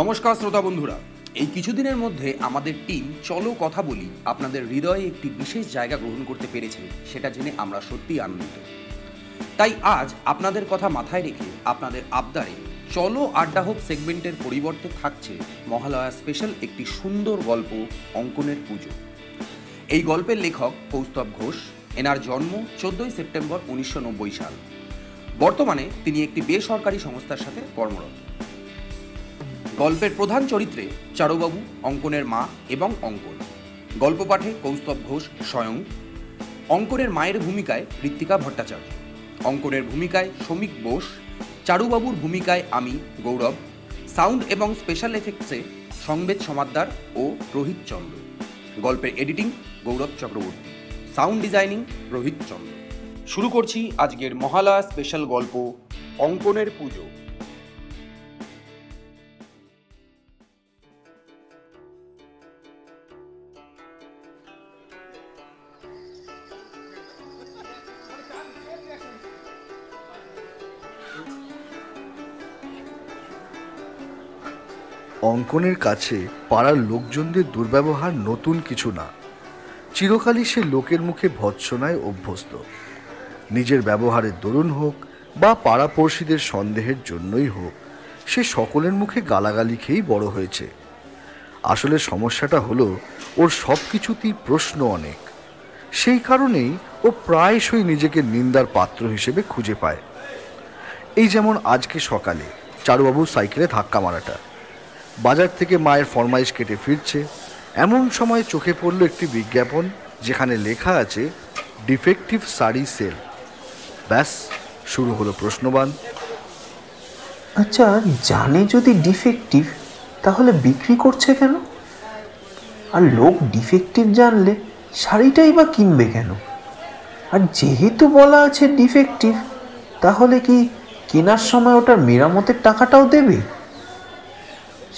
নমস্কার শ্রোতা বন্ধুরা। এই কিছুদিনের মধ্যে আমাদের টিম চলো কথা বলি আপনাদের হৃদয়ে একটি বিশেষ জায়গা গ্রহণ করতে পেরেছে, সেটা জেনে আমরা সত্যিই আনন্দিত। তাই আজ আপনাদের কথা মাথায় রেখে আপনাদের আবদারে চলো আড্ডা হোক সেগমেন্টের পরিবর্তে থাকছে মহালয়া স্পেশাল একটি সুন্দর গল্প অঙ্কনের পুজো। এই গল্পের লেখক কৌস্তব ঘোষ, এনার জন্ম চোদ্দই সেপ্টেম্বর উনিশশো নব্বই সাল। বর্তমানে তিনি একটি বেসরকারি সংস্থার সাথে কর্মরত। গল্পের প্রধান চরিত্রে চারুবাবু, অঙ্কনের মা এবং অঙ্কন। গল্প পাঠে কৌস্তব ঘোষ, স্বয়ং। অঙ্কনের মায়ের ভূমিকায় ঋত্বিকা ভট্টাচার্য। অঙ্কনের ভূমিকায় শ্রমিক বোস। চারুবাবুর ভূমিকায় আমি, গৌরব। সাউন্ড এবং স্পেশাল এফেক্টসে সংবেদ সমাদ্দার ও রোহিত চন্দ্র। গল্পের editing Gourab Chakraborty. Sound designing Rohit Chandra. শুরু করছি আজকের মহালয়া স্পেশাল গল্প, অঙ্কনের পুজো। অঙ্কনের কাছে পাড়ার লোকজনদের দুর্ব্যবহার নতুন কিছু না। চিরকালই সে লোকের মুখে ভৎসনায় অভ্যস্ত। নিজের ব্যবহারের দরুন হোক বা পাড়াপড়শিদের সন্দেহের জন্যই হোক, সে সকলের মুখে গালাগালি খেয়েই বড় হয়েছে। আসলে সমস্যাটা হলো, ওর সব কিছুতেই প্রশ্ন অনেক। সেই কারণেই ও প্রায়শই নিজেকে নিন্দার পাত্র হিসেবে খুঁজে পায়। এই যেমন আজকে সকালে চারুবাবুর সাইকেলে ধাক্কা মারাটা। বাজার থেকে মায়ের ফরমাইশ কেটে ফিরছে। এমন সময় চোখে পড়ল একটি বিজ্ঞাপন যেখানে লেখা আছে, ডিফেক্টিভ শাড়ি সেল। ব্যাস, শুরু হলো প্রশ্নবান। আচ্ছা জানে যদি ডিফেক্টিভ, তাহলে বিক্রি করছে কেন? আর লোক ডিফেক্টিভ জানলে শাড়িটাই বা কিনবে কেন? আর যেহেতু বলা আছে ডিফেক্টিভ, তাহলে কি কেনার সময় ওটার মেরামতের টাকাটাও দেবে?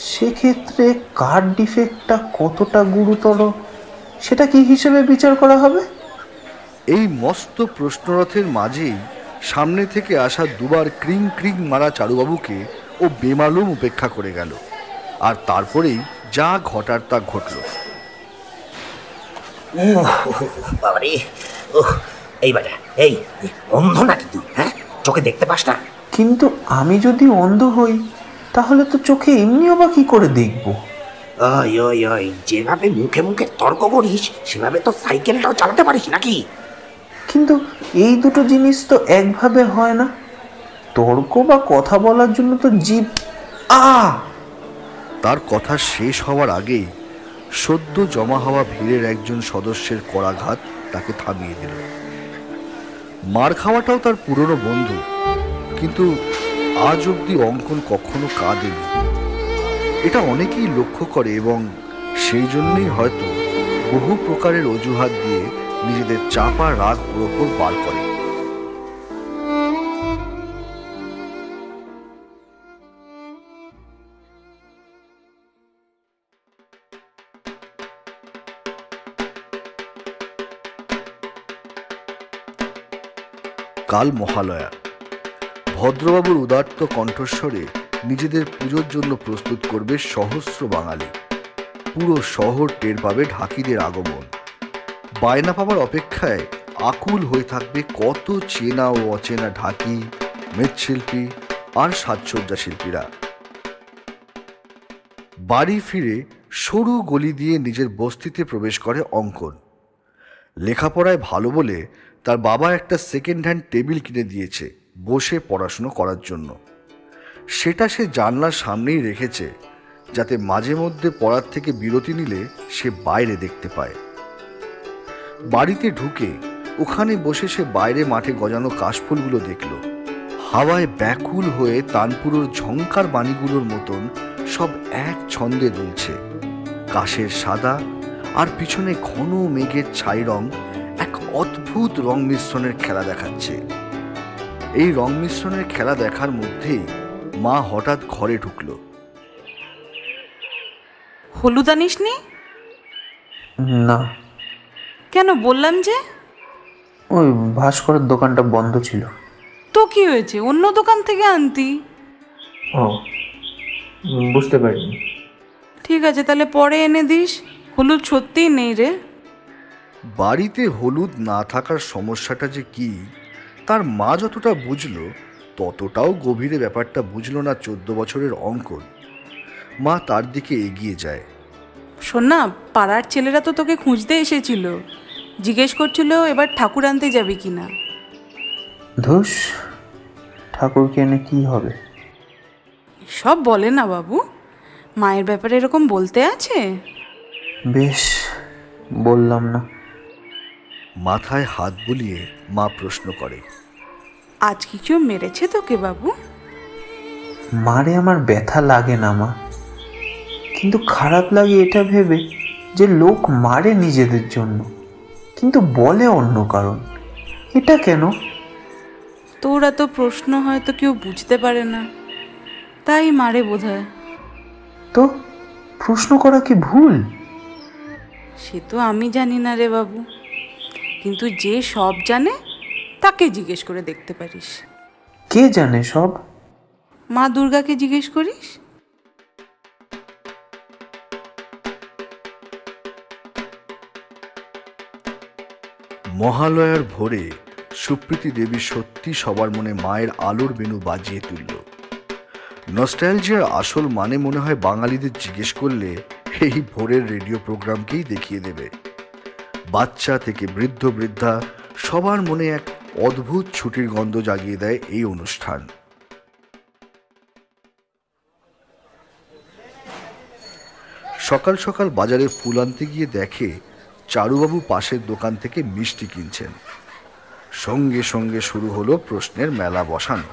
সেক্ষেত্রে কার ডিফেক্টটা কতটা গুরুতর? সেটা কি হিসেবে বিচার করা হবে? এই মস্ত প্রশ্নরথের মাঝেই সামনে থেকে আসা দুবার ক্রিং ক্রিং মারা চারুবাবুকে ও বেমালুম উপেক্ষা করে গেল। আর তারপরেই যা ঘটার তা ঘটল। বাবারে এই এই, অন্ধ নাকি তুই হ্যাঁ? চোখে দেখতে পাস না? কিন্তু আমি যদি অন্ধ হই তাহলে তো চোখে এমনিও বা কি করে দেখব? ওই ওই ওই যেভাবে মুখে মুখে তর্ক করিস সেভাবে তো সাইকেলটাও চালাতে পারিস নাকি? কিন্তু এই দুটো জিনিস তো একভাবে হয় না। তর্ক বা কথা বলার জন্য তো জীব আ! তার কথা শেষ হওয়ার আগেই সদ্য জমা হওয়া ভিড়ের একজন সদস্যের করাঘাত তাকে থামিয়ে দিল। মার খাওয়াটাও তার পুরনো বন্ধু কিন্তু আজ অবধি অঙ্কন কখনো কাঁদেনি। এটা অনেকেই লক্ষ্য করে এবং সেই জন্যই হয়তো বহু প্রকারের অজুহাত দিয়ে নিজেদের চাপা রাগ ওর ওপর বার করে। কাল মহালয়া। ভদ্রবাবুর উদাত্ত কণ্ঠস্বরে নিজেদের পুজোর জন্য প্রস্তুত করবে সহস্র বাঙালি। পুরো শহর টের পাবে ঢাকিদের আগমন। বায়না পাবার অপেক্ষায় আকুল হয়ে থাকবে কত চেনা ও অচেনা ঢাকি, মৃৎশিল্পী আর সাজসজ্জা শিল্পীরা। বাড়ি ফিরে সরু গলি দিয়ে নিজের বস্তিতে প্রবেশ করে অঙ্কন। লেখাপড়ায় ভালো বলে তার বাবা একটা সেকেন্ড হ্যান্ড টেবিল কিনে দিয়েছে। বসে পড়াশুনো করার জন্য। সেটা সে জানলার সামনেই রেখেছে, যাতে মাঝে মধ্যে পড়ার থেকে বিরতি নিলে সে বাইরে দেখতে পায়। বাড়িতে ঢুকে ওখানে বসে সে বাইরে মাঠে গজানো কাশফুলগুলো দেখল। হাওয়ায় ব্যাকুল হয়ে তানপুরোর ঝঙ্কার বাণীগুলোর মতন সব এক ছন্দে দুলছে। কাশের সাদা আর পিছনে ঘন মেঘের ছাই রং এক অদ্ভুত রং মিশ্রণের খেলা দেখাচ্ছে। এই রং মিশ্রণের খেলা দেখার মধ্যেই মা হঠাৎ ঘরে ঢুকলো। হলুদ আনিসনি? না। কেন বললাম যে? ওই ভাস্করের দোকানটা বন্ধ ছিল। তো কি হয়েছে? অন্য দোকান থেকে আনতি? ও বুঝতে পারিনি। ঠিক আছে তাহলে পরে এনে দিস। হলুদ সত্যিই নেই রে। বাড়িতে হলুদ না থাকার সমস্যাটা যে কি তার মা যতটা বুঝলো ততটাও গভীরে ব্যাপারটা বুঝলো না চোদ্দ বছরের অঙ্কন। মা তার দিকে এগিয়ে যায়। শোন না পাড়ার ছেলেরা তো তোকে খুঁজতে এসেছিল। জিজ্ঞেস করছিল এবার ঠাকুর আনতে যাবে কি না ধুস ঠাকুরকে এনে কি হবে? সব বলে না বাবু। মায়ের ব্যাপারে এরকম বলতে আছে? বেশ বললাম না। মাথায় হাত বুলিয়ে মা প্রশ্ন করে আজ কি কেউ মেরেছে তোকে বাবু? মারে আমার ব্যথা লাগে না মা। কিন্তু খারাপ লাগে এটা ভেবে যে লোক মারে নিজেদের জন্য। কিন্তু বলে অন্য কারণ। এটা কেন? তোর এত প্রশ্ন হয়তো কেউ বুঝতে পারে না। তাই মারে বোধ হয় তো প্রশ্ন করা কি ভুল? সে তো আমি জানি না রে বাবু। কিন্তু যে সব জানে তাকে জিজ্ঞেস করে দেখতে পারিস। কে জানে সব? মা দুর্গাকে জিজ্ঞেস করিস? মহালয়ার ভোরে সুপ্রীতি দেবী সত্যি সবার মনে মায়ের আলোর বেনু বাজিয়ে তুলল। নস্টাইলজিয়ার আসল মানে মনে হয় বাঙালিদের জিজ্ঞেস করলে এই ভোরের রেডিও প্রোগ্রামকেই দেখিয়ে দেবে। বাচ্চা থেকে বৃদ্ধ বৃদ্ধা সবার মনে এক অদ্ভুত ছুটির গন্ধ জাগিয়ে দেয় এই অনুষ্ঠান। সকাল সকাল বাজারে ফুল আনতে গিয়ে দেখে চারুবাবু পাশের দোকান থেকে মিষ্টি কিনছেন। সঙ্গে সঙ্গে শুরু হলো প্রশ্নের মেলা বসানো।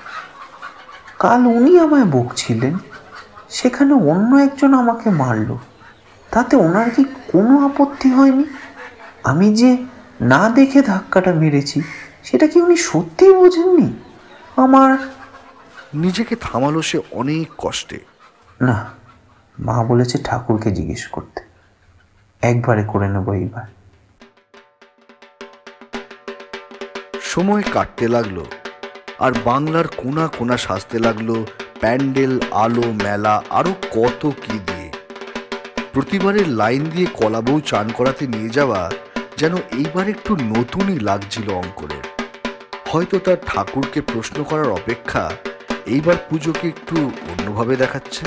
কাল উনি আমায় বকছিলেন, সেখানে অন্য একজন আমাকে মারলো। তাতে ওনার কি কোনো আপত্তি হয়নি? আমি যে না দেখে ধাক্কাটা মেরেছি সেটা কি উনি সত্যিই বোঝেননি? আমার নিজেকে থামালো সে অনেক কষ্টে। না মা বলেছে ঠাকুরকে জিজ্ঞেস করতে। একবারে করে নেব এইবার। সময় কাটতে লাগল আর বাংলার কোনা কোনা সাজতে লাগল প্যান্ডেল আলো মেলা আরও কত কি দিয়ে। প্রতিবারের লাইন দিয়ে কলাবউ চান করাতে নিয়ে যাওয়া যেন এইবার একটু নতুনই লাগছিল অঙ্কনের। হয়তো তার ঠাকুরকে প্রশ্ন করার অপেক্ষা এইবার পুজোকে একটু অন্যভাবে দেখাচ্ছে।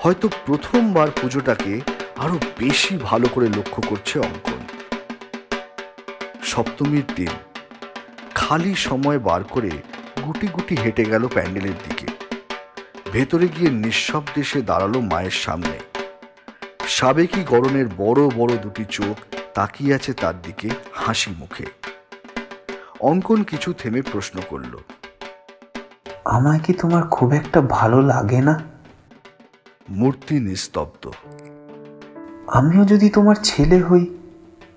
হয়তো প্রথমবার পুজোটাকে আরও বেশি ভালো করে লক্ষ্য করছে অঙ্কন। সপ্তমীর দিন, খালি সময় বার করে গুটি গুটি হেঁটে গেল প্যান্ডেলের দিকে। ভেতরে গিয়ে নিঃশব্দে সে দাঁড়াল মায়ের সামনে। সাবেকি গরনের বড় বড় দুটি চোখ তাকিয়ে আছে তার দিকে হাসি মুখে। অঙ্কন কিছু থেমে প্রশ্ন করল আমায় কি তোমার খুব একটা ভালো লাগে না? মূর্তি নিস্তব্ধ। আমিও যদি তোমার ছেলে হই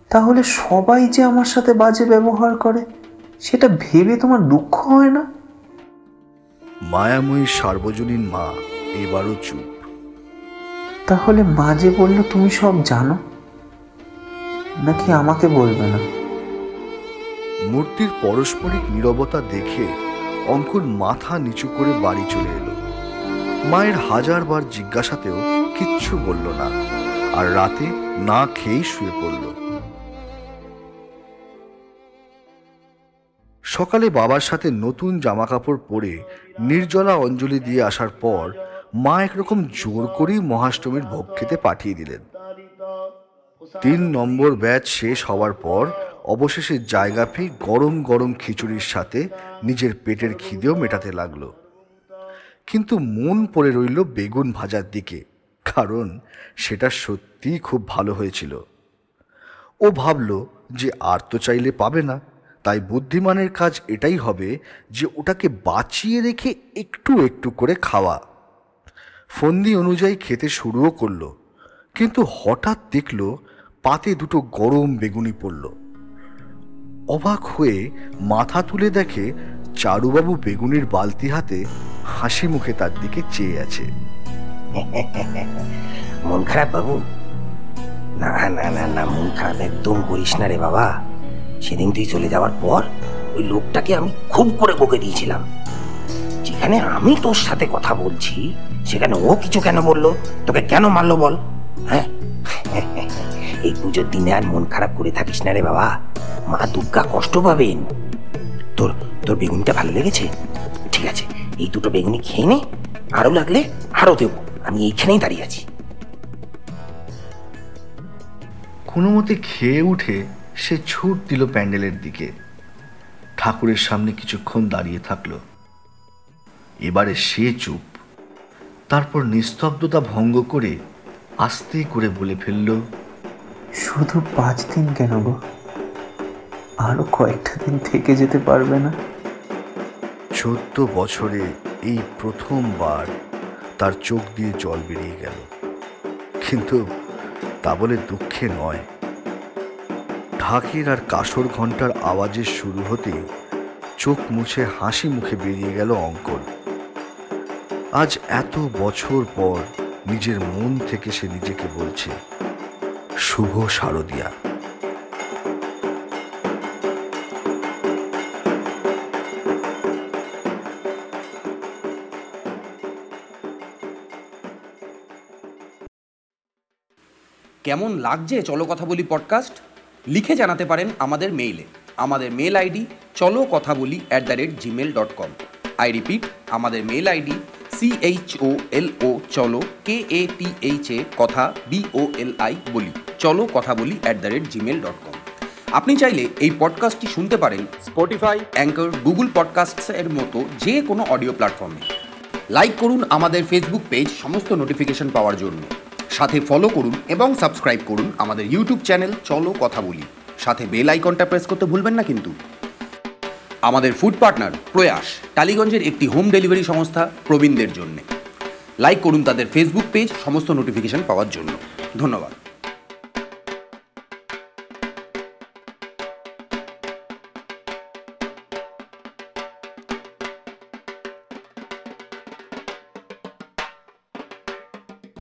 তাহলে সবাই যে আমার সাথে বাজে ব্যবহার করে সেটা ভেবে তোমার দুঃখ হয় না? মায়াময়ী সার্বজনীন মা এবারও চুপ। তাহলে মা যে বলল তুমি সব জানো? নাকি আমাকে বলবে না? মূর্তির পারস্পরিক নীরবতা দেখে অঙ্কুর মাথা নিচু করে বাড়ি চলে এলো। মায়ের হাজারবার জিজ্ঞাসাতেও কিচ্ছু বলল না আর রাতে না খেয়েই শুয়ে পড়ল। সকালে বাবার সাথে নতুন জামা কাপড় পরে নির্জলা অঞ্জলি দিয়ে আসার পর মা একরকম জোর করেই মহাষ্টমীর ভোগ খেতে পাঠিয়ে দিলেন। তিন নম্বর ব্যাচ শেষ হওয়ার পর অবশেষে জায়গা পেয়ে গরম গরম খিচুড়ির সাথে নিজের পেটের খিদেও মেটাতে লাগল। কিন্তু মন পড়ে রইল বেগুন ভাজার দিকে, কারণ সেটা সত্যিই খুব ভালো হয়েছিল। ও ভাবল যে আর তো চাইলে পাবে না, তাই বুদ্ধিমানের কাজ এটাই হবে যে ওটাকে বাঁচিয়ে রেখে একটু একটু করে খাওয়া। ফন্দি অনুযায়ী খেতে শুরুও করল, কিন্তু হঠাৎ দেখল পাতে দুটো গরম বেগুনি পড়ল। অবাক হয়ে মাথা তুলে দেখে চারুবাবু বেগুনির বালতি হাতে হাসি মুখে তার দিকে চেয়ে আছে। মন খারাপ বাবু? না না না না, মন খারাপ একদম করিস না রে বাবা। সেদিন তুই চলে যাওয়ার পর ওই লোকটাকে আমি খুব করে বকে দিয়েছিলাম। যেখানে আমি তোর সাথে কথা বলছি, সেখানে ও কিছু কেন বলল? তোকে কেন মারলো বল? হ্যাঁ? এই পুজোর দিনে আর মন খারাপ করে থাকিস না রে বাবা। মা দুর্গা কষ্ট পাবেন। তোর তোর বেগুনটা ভালো লেগেছে? ঠিক আছে, এই দুটো বেগুনি খেয়ে নে। আরও লাগলে আরও দেবো। আমি এইখানেই দাঁড়িয়ে আছি। কোনো মতে খেয়ে উঠে সে ছুট দিল প্যান্ডেলের দিকে। ঠাকুরের সামনে কিছুক্ষণ দাঁড়িয়ে থাকল। এবারে সে চুপ। তারপর নিস্তব্ধতা ভঙ্গ করে আস্তে করে বলে ফেলল শুধু পাঁচ দিন কেন গো? আরও কয়েকটা দিন থেকে যেতে পারবে না? চোদ্দ বছরে এই প্রথমবার তার চোখ দিয়ে জল বেরিয়ে গেল। কিন্তু তা বলে দুঃখে নয়। ঢাকের আর কাসর ঘণ্টার আওয়াজের শুরু হতেই চোখ মুছে হাসি মুখে বেরিয়ে গেল অঙ্কন। আজ এত বছর পর নিজের মন থেকে সে নিজেকে বলছে শুভ শারদিয়া। কেমন লাগছে? চলো কথা বলি পডকাস্ট লিখে জানাতে পারেন আমাদের মেইলে আমাদের মেল আইডি চলো কথা বলি at the rate Gmail dot com I repeat আমাদের mail ID C H O L O চলো K A T H A কথা বি ও এল আই বলি। চলো কথা বলি at the rate Gmail dot com আপনি চাইলে এই পডকাস্টটি শুনতে পারেন স্পটিফাই অ্যাঙ্কর গুগল পডকাস্টস এর মতো যে কোনো অডিও প্ল্যাটফর্মে লাইক করুন আমাদের ফেসবুক পেজ সমস্ত নোটিফিকেশন পাওয়ার জন্য। সাথে ফলো করুন এবং সাবস্ক্রাইব করুন আমাদের ইউটিউব চ্যানেল চলো কথা বলি। সাথে বেল আইকনটা প্রেস করতে ভুলবেন না কিন্তু। আমাদের ফুড পার্টনার প্রয়াস টালিগঞ্জের একটি হোম ডেলিভারি সংস্থা প্রবীণদের জন্য। লাইক করুন তাদের ফেসবুক পেজ সমস্ত নোটিফিকেশন পাওয়ার জন্য। ধন্যবাদ।